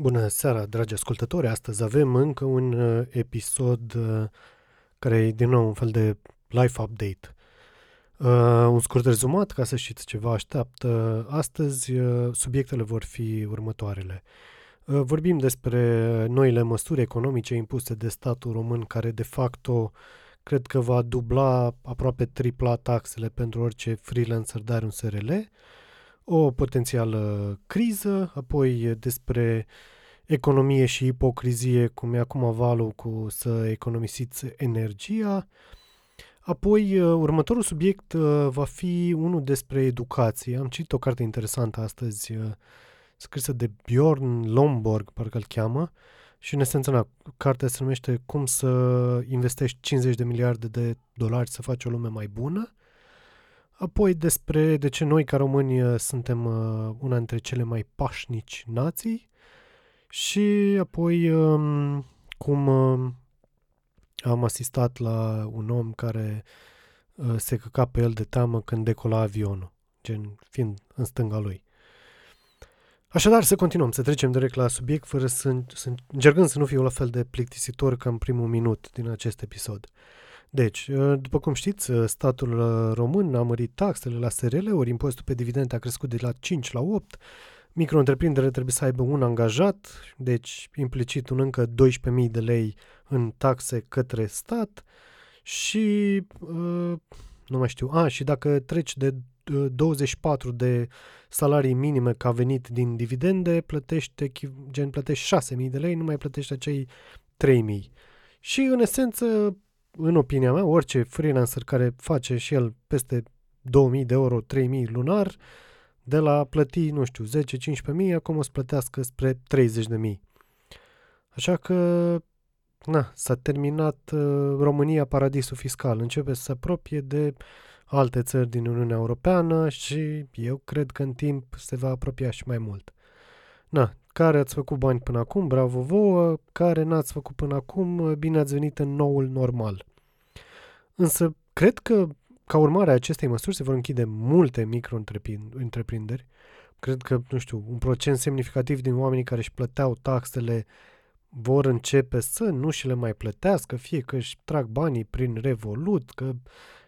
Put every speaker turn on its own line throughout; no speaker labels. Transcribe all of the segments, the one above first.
Bună seara, dragi ascultători! Astăzi avem încă un uh, episod uh, care e din nou un fel de life update. Uh, un scurt rezumat, ca să știți ce vă așteaptă. Astăzi uh, subiectele vor fi următoarele. Uh, vorbim despre noile măsuri economice impuse de statul român, care de facto cred că va dubla, aproape tripla taxele pentru orice freelancer de are un SRL. Uh, o potențială criză, apoi despre economie și ipocrizie, cum e acum valul cu să economisiți energia. Apoi, uh, următorul subiect uh, va fi unul despre educație. Am citit o carte interesantă astăzi, uh, scrisă de Bjorn Lomborg, parcă îl cheamă, și în esență, na, cartea se numește Cum să investești 50 de miliarde de dolari să faci o lume mai bună. Apoi despre de ce noi ca români uh, suntem uh, una dintre cele mai pașnici nații și apoi um, cum uh, am asistat la un om care uh, se căca pe el de teamă când decola avionul, gen fiind în stânga lui. Așadar, să continuăm, să trecem direct la subiect, fără să, să încercând să nu fiu la fel de plictisitor ca în primul minut din acest episod. Uh, deci, ă, după cum știți, ă, statul ă, român a mărit taxele la SRL-uri, impozitul pe dividende a crescut de la 5 la 8, micro trebuie să aibă un angajat, deci implicit un încă 12.000 de lei în taxe către stat și nu mai știu, a, și dacă treci de 24 de salarii minime ca venit din dividende, plătești, gen plătești 6.000 de lei, nu mai plătești acei 3.000. Și în esență în opinia mea, orice freelancer care face și el peste 2000 de euro, 3000 lunar, de la plăti, nu știu, 10-15 mii, acum o să plătească spre 30 de mii. Așa că, na, s-a terminat uh, România paradisul fiscal. Începe să se apropie de alte țări din Uniunea Europeană și eu cred că în timp se va apropia și mai mult. Na, care ați făcut bani până acum, bravo vouă, care n-ați făcut până acum, bine ați venit în noul normal. Însă, cred că, ca urmare a acestei măsuri, se vor închide multe micro-întreprinderi. Cred că, nu știu, un procent semnificativ din oamenii care își plăteau taxele vor începe să nu și le mai plătească, fie că își trag banii prin Revolut, că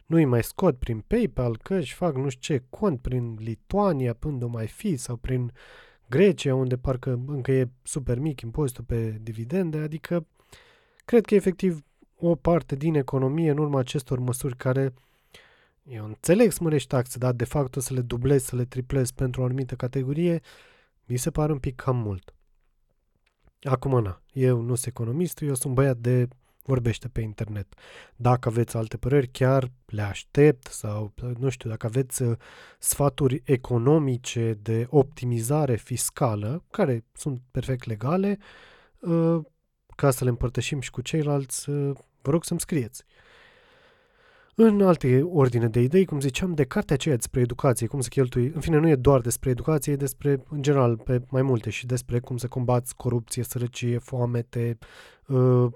nu îi mai scot prin PayPal, că își fac nu știu ce cont prin Lituania, până o mai fi, sau prin Grecia, unde parcă încă e super mic impozitul pe dividende, adică cred că efectiv o parte din economie în urma acestor măsuri care eu înțeleg să mărești taxe, dar de fapt o să le dublezi, să le triplezi pentru o anumită categorie, mi se pare un pic cam mult. Acum, na, eu nu sunt economist, eu sunt băiat de vorbește pe internet. Dacă aveți alte păreri, chiar le aștept sau, nu știu, dacă aveți uh, sfaturi economice de optimizare fiscală, care sunt perfect legale, uh, ca să le împărtășim și cu ceilalți, uh, vă rog să-mi scrieți. În alte ordine de idei, cum ziceam, de cartea aceea despre educație, cum să cheltui, în fine, nu e doar despre educație, e despre, în general, pe mai multe și despre cum să combați corupție, sărăcie, foamete, uh,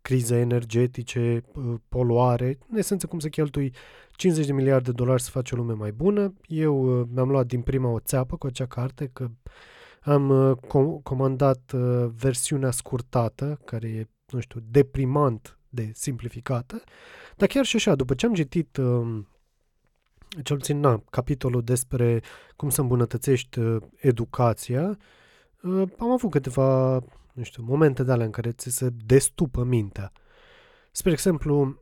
crize energetice, uh, poluare, în esență cum să cheltui 50 de miliarde de dolari să faci o lume mai bună. Eu uh, mi-am luat din prima o țeapă cu acea carte, că am uh, com- comandat uh, versiunea scurtată, care e, nu știu, deprimant de simplificată, dar chiar și așa, după ce am citit uh, cel puțin, na, capitolul despre cum să îmbunătățești uh, educația, uh, am avut câteva nu știu, momente de alea în care ți se destupă mintea. Spre exemplu,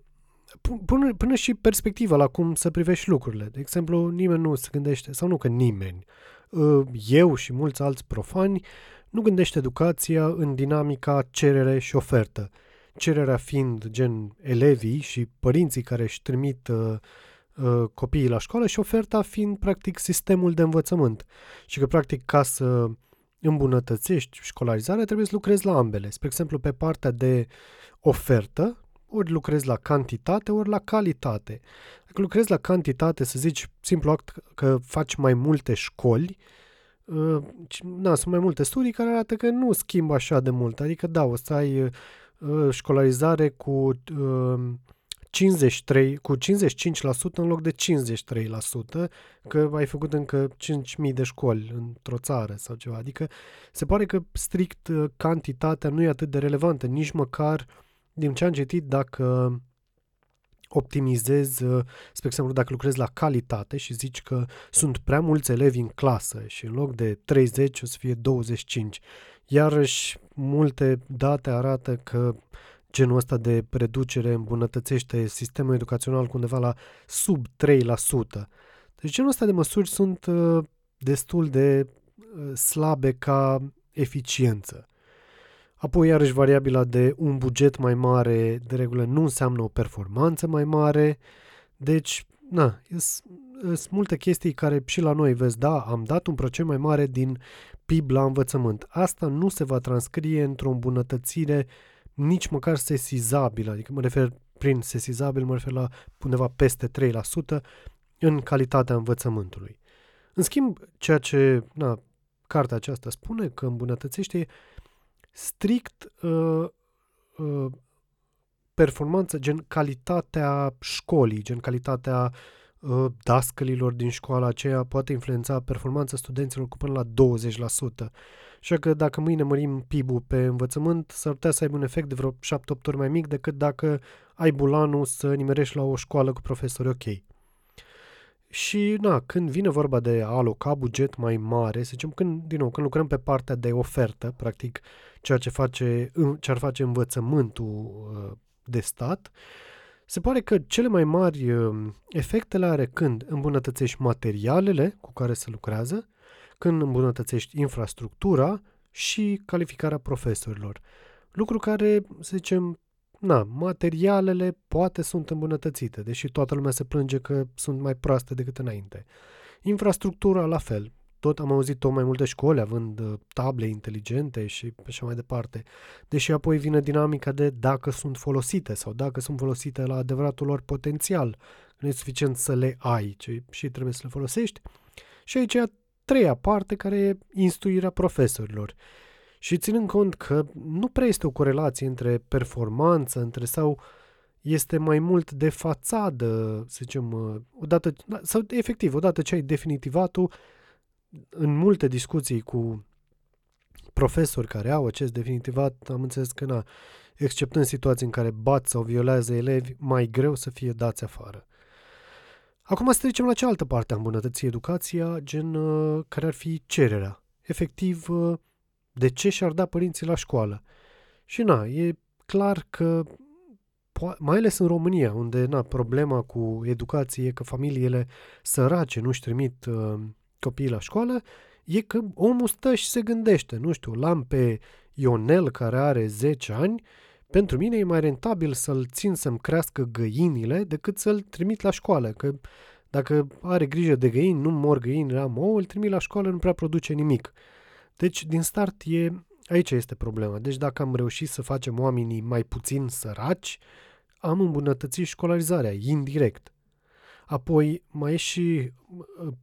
până, până și perspectiva la cum să privești lucrurile. De exemplu, nimeni nu se gândește, sau nu că nimeni, ă, eu și mulți alți profani, nu gândește educația în dinamica cerere și ofertă. Cererea fiind gen elevii și părinții care își trimit uh, uh, copiii la școală și oferta fiind practic sistemul de învățământ. Și că practic ca să îmbunătățești școlarizarea, trebuie să lucrezi la ambele. Spre exemplu, pe partea de ofertă, ori lucrezi la cantitate, ori la calitate. Dacă lucrezi la cantitate, să zici simplu act că faci mai multe școli, uh, na, sunt mai multe studii care arată că nu schimbă așa de mult. Adică, da, o să ai uh, școlarizare cu uh, 53, cu 55% în loc de 53%, că ai făcut încă 5.000 de școli într-o țară sau ceva. Adică se pare că strict uh, cantitatea nu e atât de relevantă, nici măcar din ce am citit dacă optimizezi, uh, spre exemplu, dacă lucrezi la calitate și zici că sunt prea mulți elevi în clasă și în loc de 30 o să fie 25. Iarăși, multe date arată că genul ăsta de reducere îmbunătățește sistemul educațional cu undeva la sub 3%. Deci genul ăsta de măsuri sunt uh, destul de uh, slabe ca eficiență. Apoi, iarăși, variabila de un buget mai mare, de regulă, nu înseamnă o performanță mai mare. Deci, na, sunt multe chestii care și la noi, vezi, da, am dat un procent mai mare din PIB la învățământ. Asta nu se va transcrie într-o îmbunătățire nici măcar sesizabilă, adică mă refer prin sesizabil, mă refer la undeva peste 3% în calitatea învățământului. În schimb, ceea ce na, cartea aceasta spune că îmbunătățește strict uh, uh, performanță, gen calitatea școlii, gen calitatea uh, dascălilor din școala aceea poate influența performanța studenților cu până la 20%. Așa că dacă mâine mărim PIB-ul pe învățământ, s-ar putea să aibă un efect de vreo 7-8 ori mai mic decât dacă ai bulanul să nimerești la o școală cu profesori ok. Și, na, când vine vorba de a aloca buget mai mare, să zicem, când, din nou, când lucrăm pe partea de ofertă, practic, ceea ce, face, ce ar face învățământul uh, de stat, se pare că cele mai mari uh, efecte le are când îmbunătățești materialele cu care se lucrează, când îmbunătățești infrastructura și calificarea profesorilor. Lucru care, să zicem, na, materialele poate sunt îmbunătățite, deși toată lumea se plânge că sunt mai proaste decât înainte. Infrastructura, la fel. Tot am auzit tot mai multe școli având uh, table inteligente și așa mai departe. Deși apoi vine dinamica de dacă sunt folosite sau dacă sunt folosite la adevăratul lor potențial. Nu e suficient să le ai, ci și trebuie să le folosești. Și aici e a treia parte care e instruirea profesorilor. Și ținând cont că nu prea este o corelație între performanță, între sau este mai mult de fațadă, să zicem, uh, odată, da, sau efectiv, odată ce ai definitivat-o, în multe discuții cu profesori care au acest definitivat, am înțeles că, na, exceptând situații în care bat sau violează elevi, mai greu să fie dați afară. Acum să trecem la cealaltă parte a îmbunătății educația, gen uh, care ar fi cererea. Efectiv, uh, de ce și-ar da părinții la școală. Și na, e clar că, mai ales în România, unde na, problema cu educație e că familiile sărace nu-și trimit uh, copiii la școală, e că omul stă și se gândește, nu știu, l-am pe Ionel care are 10 ani, pentru mine e mai rentabil să-l țin să-mi crească găinile decât să-l trimit la școală, că dacă are grijă de găini, nu mor găini, am ouă, îl trimit la școală, nu prea produce nimic. Deci, din start, e, aici este problema. Deci, dacă am reușit să facem oamenii mai puțin săraci, am îmbunătățit școlarizarea, indirect. Apoi, mai e și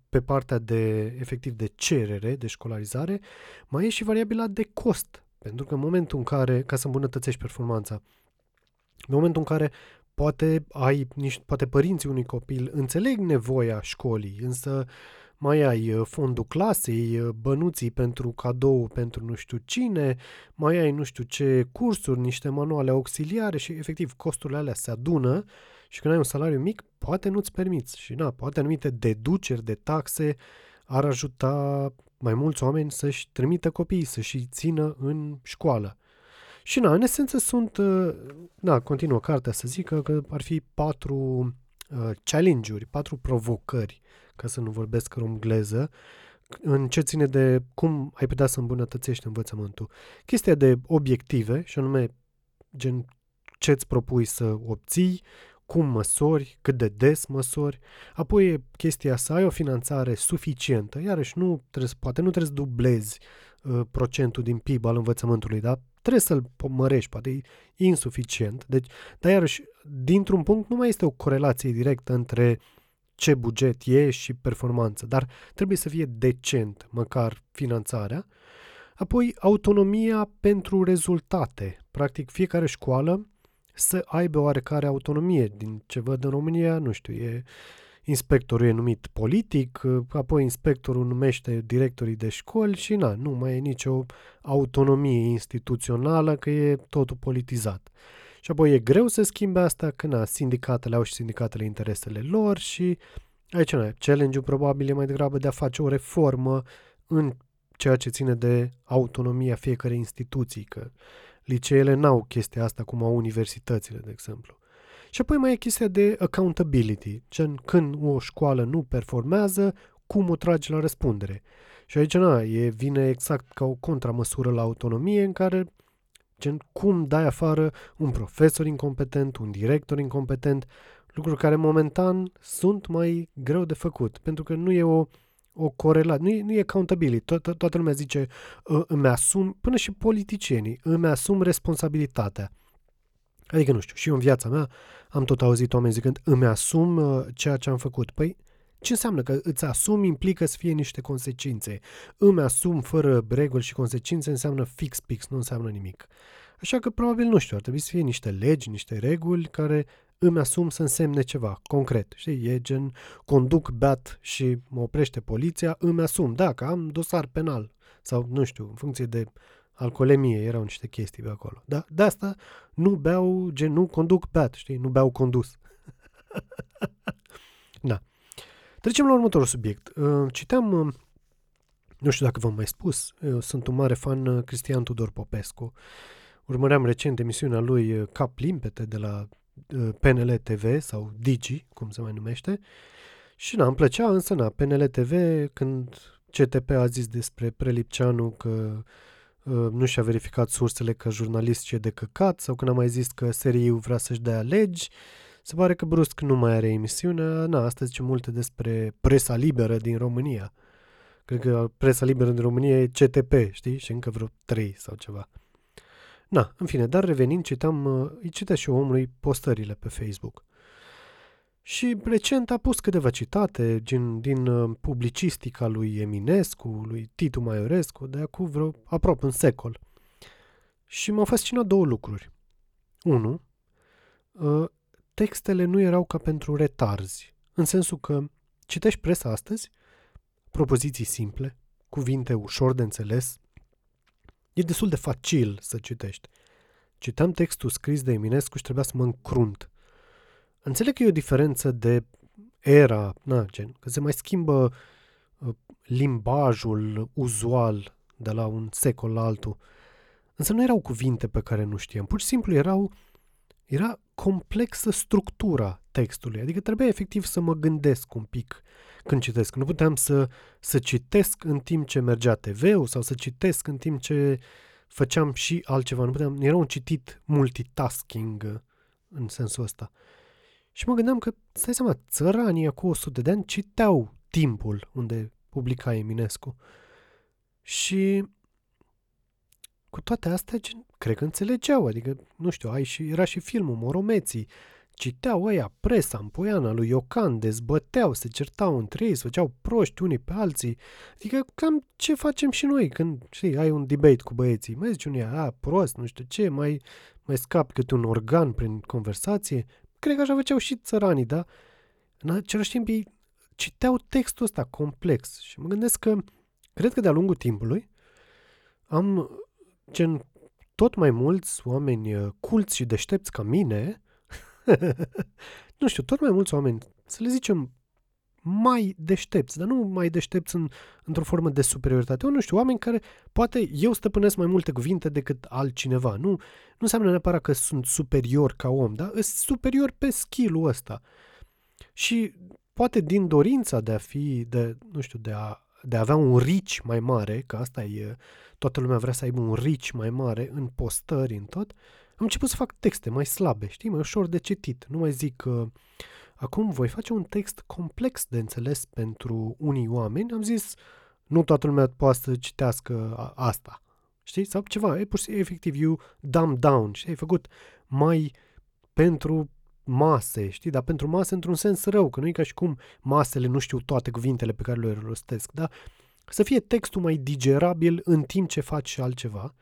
pe partea de, efectiv, de cerere, de școlarizare, mai e și variabila de cost. Pentru că în momentul în care, ca să îmbunătățești performanța, în momentul în care poate ai niște, poate părinții unui copil înțeleg nevoia școlii, însă mai ai uh, fondul clasei, uh, bănuții pentru cadou pentru nu știu cine, mai ai nu știu ce cursuri, niște manuale auxiliare și efectiv costurile alea se adună și când ai un salariu mic, poate nu-ți permiți și na, poate anumite deduceri de taxe ar ajuta mai mulți oameni să-și trimită copiii, să-și țină în școală. Și na, în esență sunt, uh, na, continuă cartea să zică că ar fi patru uh, challenge-uri, patru provocări ca să nu vorbesc romgleză, în ce ține de cum ai putea să îmbunătățești învățământul. Chestia de obiective, și anume gen ce îți propui să obții, cum măsori, cât de des măsori, apoi e chestia să ai o finanțare suficientă, iarăși nu trebuie, poate nu trebuie să dublezi uh, procentul din PIB al învățământului, dar trebuie să-l mărești, poate e insuficient. Deci, dar iarăși, dintr-un punct nu mai este o corelație directă între ce buget e și performanță, dar trebuie să fie decent, măcar finanțarea. Apoi, autonomia pentru rezultate. Practic, fiecare școală să aibă oarecare autonomie. Din ce văd în România, nu știu, e inspectorul e numit politic, apoi inspectorul numește directorii de școli și na, nu mai e nicio autonomie instituțională, că e totul politizat. Și apoi e greu să schimbe asta, că na, sindicatele au și sindicatele interesele lor și aici na, challenge-ul probabil e mai degrabă de a face o reformă în ceea ce ține de autonomia fiecarei instituții, că liceele n-au chestia asta cum au universitățile, de exemplu. Și apoi mai e chestia de accountability, gen când o școală nu performează, cum o tragi la răspundere. Și aici, na, e, vine exact ca o contramăsură la autonomie în care, gen, cum dai afară un profesor incompetent, un director incompetent, lucruri care momentan sunt mai greu de făcut, pentru că nu e o, o corelație, nu e, nu e accountability. To- to- toată lumea zice, ă, îmi asum, până și politicienii, îmi asum responsabilitatea. Adică, nu știu, și eu în viața mea am tot auzit oameni zicând, îmi asum uh, ceea ce am făcut. Păi, ce înseamnă că îți asumi implică să fie niște consecințe. Îmi asum fără reguli și consecințe înseamnă fix-pix, nu înseamnă nimic. Așa că probabil, nu știu, ar trebui să fie niște legi, niște reguli care îmi asum să însemne ceva concret. Știi, e gen conduc beat și mă oprește poliția, îmi asum, da, că am dosar penal sau, nu știu, în funcție de alcoolemie, erau niște chestii pe acolo. Da, de asta nu beau, gen, nu conduc beat, știi, nu beau condus. da. Trecem la următorul subiect. Uh, citeam, uh, nu știu dacă v-am mai spus, eu sunt un mare fan uh, Cristian Tudor Popescu. Urmăream recent emisiunea lui Cap Limpete de la PNL TV sau Digi, cum se mai numește. Și na, îmi plăcea, însă na, PNL TV, când CTP a zis despre Prelipceanu că Uh, nu și-a verificat sursele că jurnalist e de căcat sau când a mai zis că seriul vrea să-și dea legi, se pare că brusc nu mai are emisiunea. Na, asta zice multe despre presa liberă din România. Cred că presa liberă din România e CTP, știi? Și încă vreo trei sau ceva. Na, în fine, dar revenind, citam, uh, îi citea și omului postările pe Facebook. Și recent a pus câteva citate din, din uh, publicistica lui Eminescu, lui Titu Maiorescu, de acum vreo aproape un secol. Și m-au fascinat două lucruri. Unu, uh, textele nu erau ca pentru retarzi, în sensul că citești presa astăzi, propoziții simple, cuvinte ușor de înțeles, e destul de facil să citești. Citam textul scris de Eminescu și trebuia să mă încrunt Înțeleg că e o diferență de era, na, gen, că se mai schimbă uh, limbajul uzual de la un secol la altul. Însă nu erau cuvinte pe care nu știam. Pur și simplu erau, era complexă structura textului. Adică trebuia efectiv să mă gândesc un pic când citesc. Nu puteam să, să citesc în timp ce mergea TV-ul sau să citesc în timp ce făceam și altceva. Nu puteam, era un citit multitasking uh, în sensul ăsta. Și mă gândeam că, stai seama, țăranii cu 100 de ani citeau timpul unde publica Eminescu. Și cu toate astea, cred că înțelegeau, adică, nu știu, ai și, era și filmul Moromeții, citeau ăia presa în poiana lui Iocan, dezbăteau, se certau între ei, se făceau proști unii pe alții. Adică cam ce facem și noi când, știi, ai un debate cu băieții. Mai zici unii, a, prost, nu știu ce, mai, mai scap câte un organ prin conversație. Cred că așa făceau și țăranii, da? În același timp ei citeau textul ăsta complex și mă gândesc că cred că de-a lungul timpului am gen tot mai mulți oameni uh, culți și deștepți ca mine, nu știu, tot mai mulți oameni, să le zicem mai deștepți, dar nu mai deștepți în, într-o formă de superioritate. Eu nu știu, oameni care poate eu stăpânesc mai multe cuvinte decât altcineva. Nu, nu înseamnă neapărat că sunt superior ca om, dar sunt superior pe skill-ul ăsta. Și poate din dorința de a fi, de, nu știu, de a, de a avea un rici mai mare, că asta e, toată lumea vrea să aibă un rici mai mare în postări, în tot, am început să fac texte mai slabe, știi, mai ușor de citit. Nu mai zic uh, Acum voi face un text complex de înțeles pentru unii oameni. Am zis, nu toată lumea poate să citească asta. Știi? Sau ceva. E pur și simplu, efectiv, you dumb down. Și ai făcut mai pentru mase, știi? Dar pentru mase într-un sens rău, că nu e ca și cum masele nu știu toate cuvintele pe care le rostesc, da? Să fie textul mai digerabil în timp ce faci și altceva.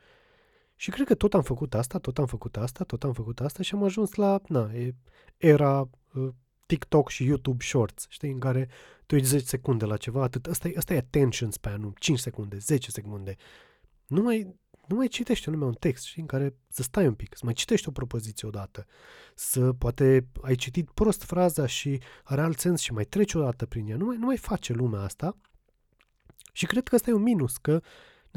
Și cred că tot am făcut asta, tot am făcut asta, tot am făcut asta și am ajuns la, na, e era uh, TikTok și YouTube Shorts, știi, în care tu uiți 10 secunde la ceva, atât. Asta e, asta e attention span 5 secunde, 10 secunde. Nu mai, nu mai citește lumea un text, știi, în care să stai un pic, să mai citești o propoziție odată, să poate ai citit prost fraza și are alt sens și mai treci odată prin ea. Nu mai, nu mai face lumea asta și cred că ăsta e un minus, că în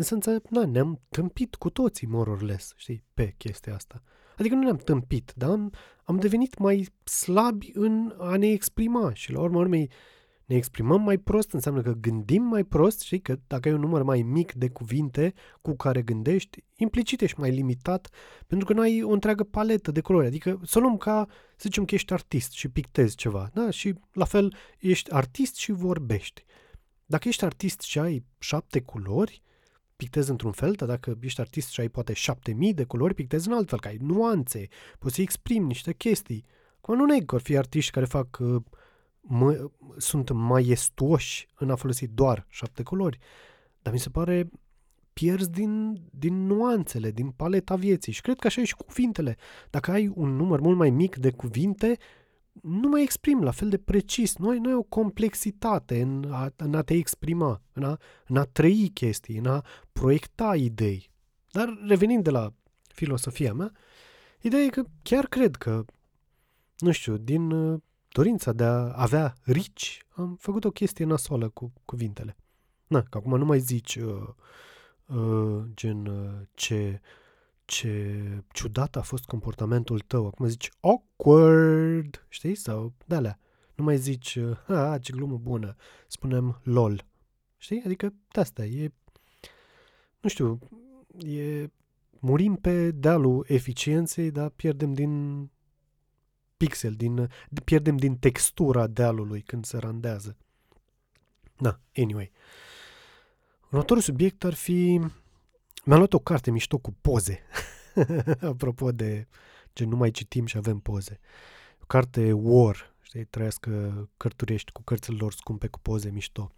esență, na, ne-am tâmpit cu toții, more or less, știi, pe chestia asta. Adică nu ne-am tâmpit, dar am, am devenit mai slabi în a ne exprima și la urma urmei ne exprimăm mai prost, înseamnă că gândim mai prost, știi, că dacă ai un număr mai mic de cuvinte cu care gândești, implicit ești mai limitat, pentru că nu ai o întreagă paletă de culori. Adică să luăm ca, să zicem că ești artist și pictezi ceva, da? Și la fel ești artist și vorbești. Dacă ești artist și ai șapte culori, pictezi într-un fel, dar dacă ești artist și ai poate șapte mii de culori, pictezi în alt fel, că ai nuanțe, poți să exprimi niște chestii. Cum nu neg că ar fi artiști care fac, uh, mă, sunt maestuoși în a folosi doar șapte culori, dar mi se pare pierzi din, din nuanțele, din paleta vieții. Și cred că așa e și cu cuvintele. Dacă ai un număr mult mai mic de cuvinte, nu mai exprim la fel de precis. Nu ai, nu ai o complexitate în a, în a te exprima, în a, în a trăi chestii, în a proiecta idei. Dar revenind de la filosofia mea, ideea e că chiar cred că, nu știu, din uh, dorința de a avea rici, am făcut o chestie nasoală cu cuvintele. Na, că acum nu mai zici uh, uh, gen uh, ce ce ciudat a fost comportamentul tău. Acum zici awkward, știi? Sau de alea. Nu mai zici, ha, ce glumă bună. Spunem lol. Știi? Adică de asta e, nu știu, e, murim pe dealul eficienței, dar pierdem din pixel, din, pierdem din textura dealului când se randează. Da, anyway. Următorul subiect ar fi mi-am luat o carte mișto cu poze. Apropo de ce nu mai citim și avem poze. O carte War, știi, trăiască cărturești cu cărțile lor scumpe cu poze mișto.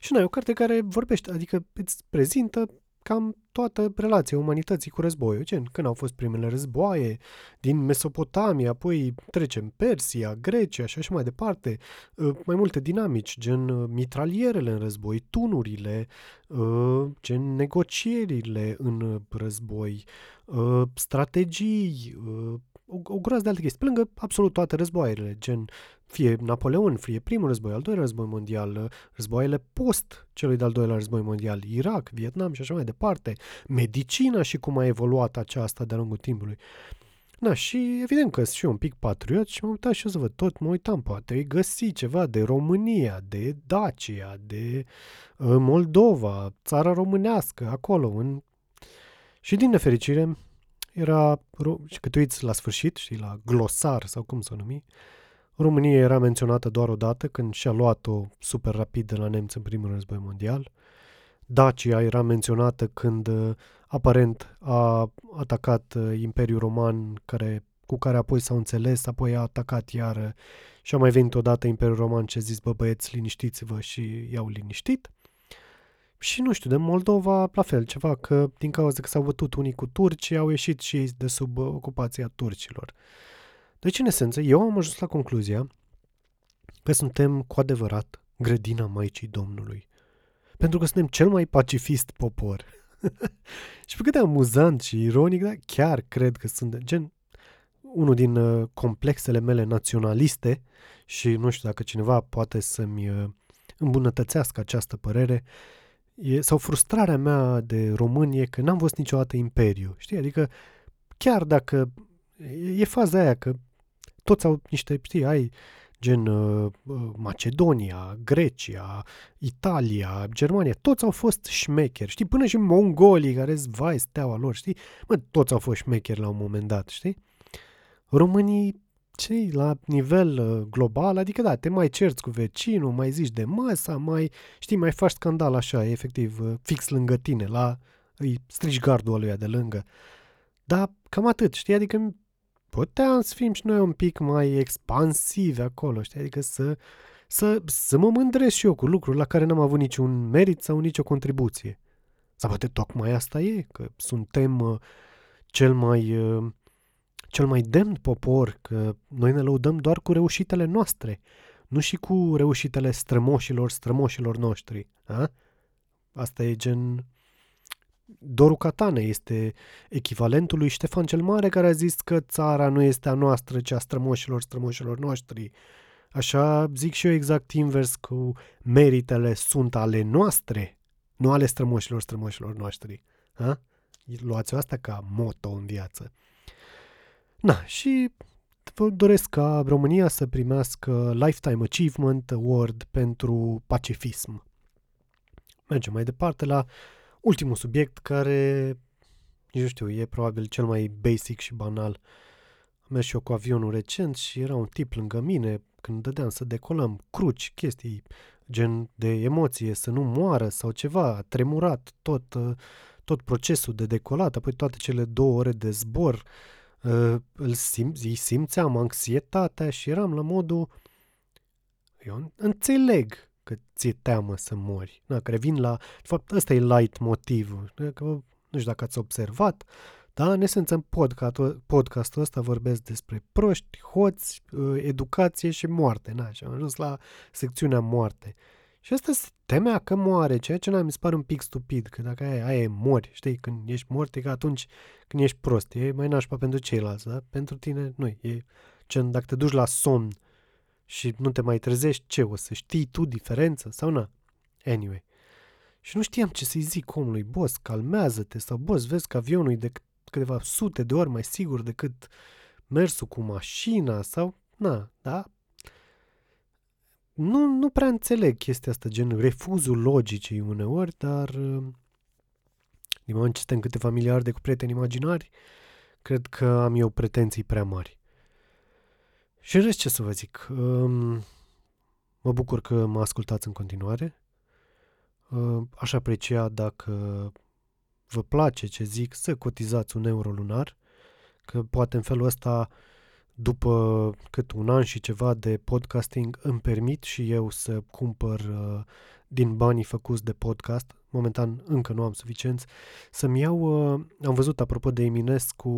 Și nu, e o carte care vorbește, adică îți prezintă cam toată relația umanității cu războiul, gen când au fost primele războaie din Mesopotamia, apoi trecem Persia, Grecia și așa mai departe, ă, mai multe dinamici, gen ă, mitralierele în război, tunurile, ă, gen negocierile în război, strategii, o, o groază de alte chestii, pe lângă absolut toate războaiele, gen fie Napoleon, fie primul război, al doilea război mondial, războaiele post celui de-al doilea război mondial, Irak, Vietnam și așa mai departe, medicina și cum a evoluat aceasta de-a lungul timpului. Da, și evident că sunt și eu un pic patriot și m-am uitat și eu să văd tot, mă uitam, poate găsi ceva de România, de Dacia, de uh, Moldova, țara românească, acolo. În... Și din nefericire, era, și cât uiți la sfârșit, știi, la glosar sau cum să o numi, România era menționată doar o dată când și-a luat-o super rapid de la nemți în primul război mondial. Dacia era menționată când uh, aparent a atacat uh, Imperiul Roman care, cu care apoi s-au înțeles, apoi a atacat iar și a mai venit odată Imperiul Roman și a zis, bă băieți, liniștiți-vă și i-au liniștit. Și nu știu, de Moldova, la fel, ceva că din cauza că s-au bătut unii cu turci, au ieșit și ei de sub uh, ocupația turcilor. Deci, în esență, eu am ajuns la concluzia că suntem cu adevărat grădina Maicii Domnului. Pentru că suntem cel mai pacifist popor. și pe cât de amuzant și ironic, dar chiar cred că sunt gen unul din uh, complexele mele naționaliste și nu știu dacă cineva poate să-mi uh, îmbunătățească această părere, e, sau frustrarea mea de român e că n-am văzut niciodată imperiu, știi? Adică chiar dacă e, e faza aia că toți au niște, știi, ai gen uh, uh, Macedonia, Grecia, Italia, Germania, toți au fost șmecheri, știi, până și mongolii care vai steaua lor, știi, mă, toți au fost șmecheri la un moment dat, știi? Românii, cei la nivel uh, global, adică da, te mai cerți cu vecinul, mai zici de masa, mai, știi, mai faci scandal așa, efectiv, uh, fix lângă tine, la, îi strici gardul ăluia de lângă. Dar cam atât, știi, adică puteam să fim și noi un pic mai expansivi acolo, știi? Adică să, să, să mă mândresc și eu cu lucruri la care n-am avut niciun merit sau nicio contribuție. Sau poate tocmai asta e, că suntem uh, cel mai, uh, cel mai demn popor, că noi ne lăudăm doar cu reușitele noastre, nu și cu reușitele strămoșilor, strămoșilor noștri. A? Asta e gen... Doru Catane este echivalentul lui Ștefan cel Mare care a zis că țara nu este a noastră, ci a strămoșilor, strămoșilor noștri. Așa zic și eu exact invers cu meritele sunt ale noastre, nu ale strămoșilor, strămoșilor noștri. Ha? Luați asta ca moto în viață. Na, și vă doresc ca România să primească Lifetime Achievement Award pentru pacifism. Mergem mai departe la ultimul subiect care, nu știu, e probabil cel mai basic și banal. Am mers și eu cu avionul recent și era un tip lângă mine când dădeam să decolăm, cruci, chestii, gen de emoție, să nu moară sau ceva, tremurat tot, tot procesul de decolat, apoi toate cele două ore de zbor, uh, îl simț, îi simțeam anxietatea și eram la modul, eu înțeleg că ți-e teamă să mori. Da, că revin la, de fapt, ăsta e light motivul. Că, nu știu dacă ați observat, da? În esență, în podcastul, podcastul ăsta vorbesc despre proști, hoți, uh, educație și moarte. Na, și am ajuns la secțiunea moarte. Și asta se temea că moare, ceea ce mi se pare un pic stupid, că dacă aia, aia e mori, știi, când ești mort, e ca atunci când ești prost, e mai nașpa pentru ceilalți, da? Pentru tine, nu, e ce dacă te duci la somn și nu te mai trezești, ce, o să știi tu diferența sau nu? Anyway. Și nu știam ce să-i zic omului, boss, calmează-te, sau boss, vezi că avionul e de câteva sute de ori mai sigur decât mersul cu mașina sau, na, da? Nu, nu prea înțeleg chestia asta, gen refuzul logicii uneori, dar din moment ce suntem câteva miliarde cu prieteni imaginari, cred că am eu pretenții prea mari. Și în rest ce să vă zic, um, mă bucur că mă ascultați în continuare. Uh, aș aprecia dacă vă place ce zic, să cotizați un euro lunar, că poate în felul ăsta, după cât un an și ceva de podcasting, îmi permit și eu să cumpăr uh, din banii făcuți de podcast, momentan încă nu am suficienți, să-mi iau, uh, am văzut apropo de Eminescu,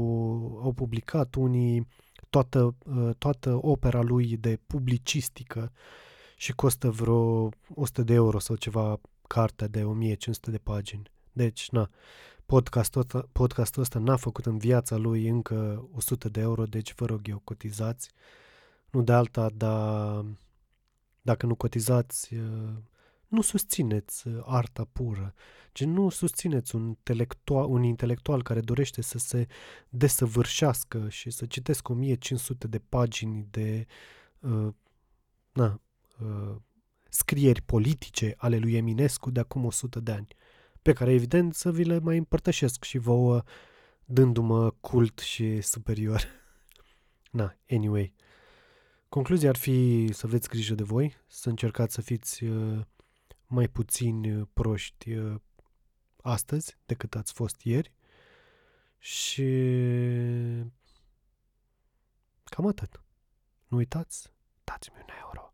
au publicat unii toată, uh, toată opera lui de publicistică și costă vreo 100 de euro sau ceva carte de 1500 de pagini. Deci, na, podcastul ăsta, podcastul ăsta n-a făcut în viața lui încă 100 de euro, deci vă rog eu, cotizați. Nu de alta, dar dacă nu cotizați, nu susțineți arta pură. Gen, nu susțineți un intelectual, un intelectual care dorește să se desăvârșească și să citesc 1500 de pagini de uh, na, uh, scrieri politice ale lui Eminescu de acum 100 de ani pe care evident să vi le mai împărtășesc și vouă dându-mă cult și superior. Na, anyway. Concluzia ar fi să aveți grijă de voi, să încercați să fiți uh, mai puțini uh, proști uh, astăzi decât ați fost ieri și cam atât. Nu uitați, dați-mi un euro.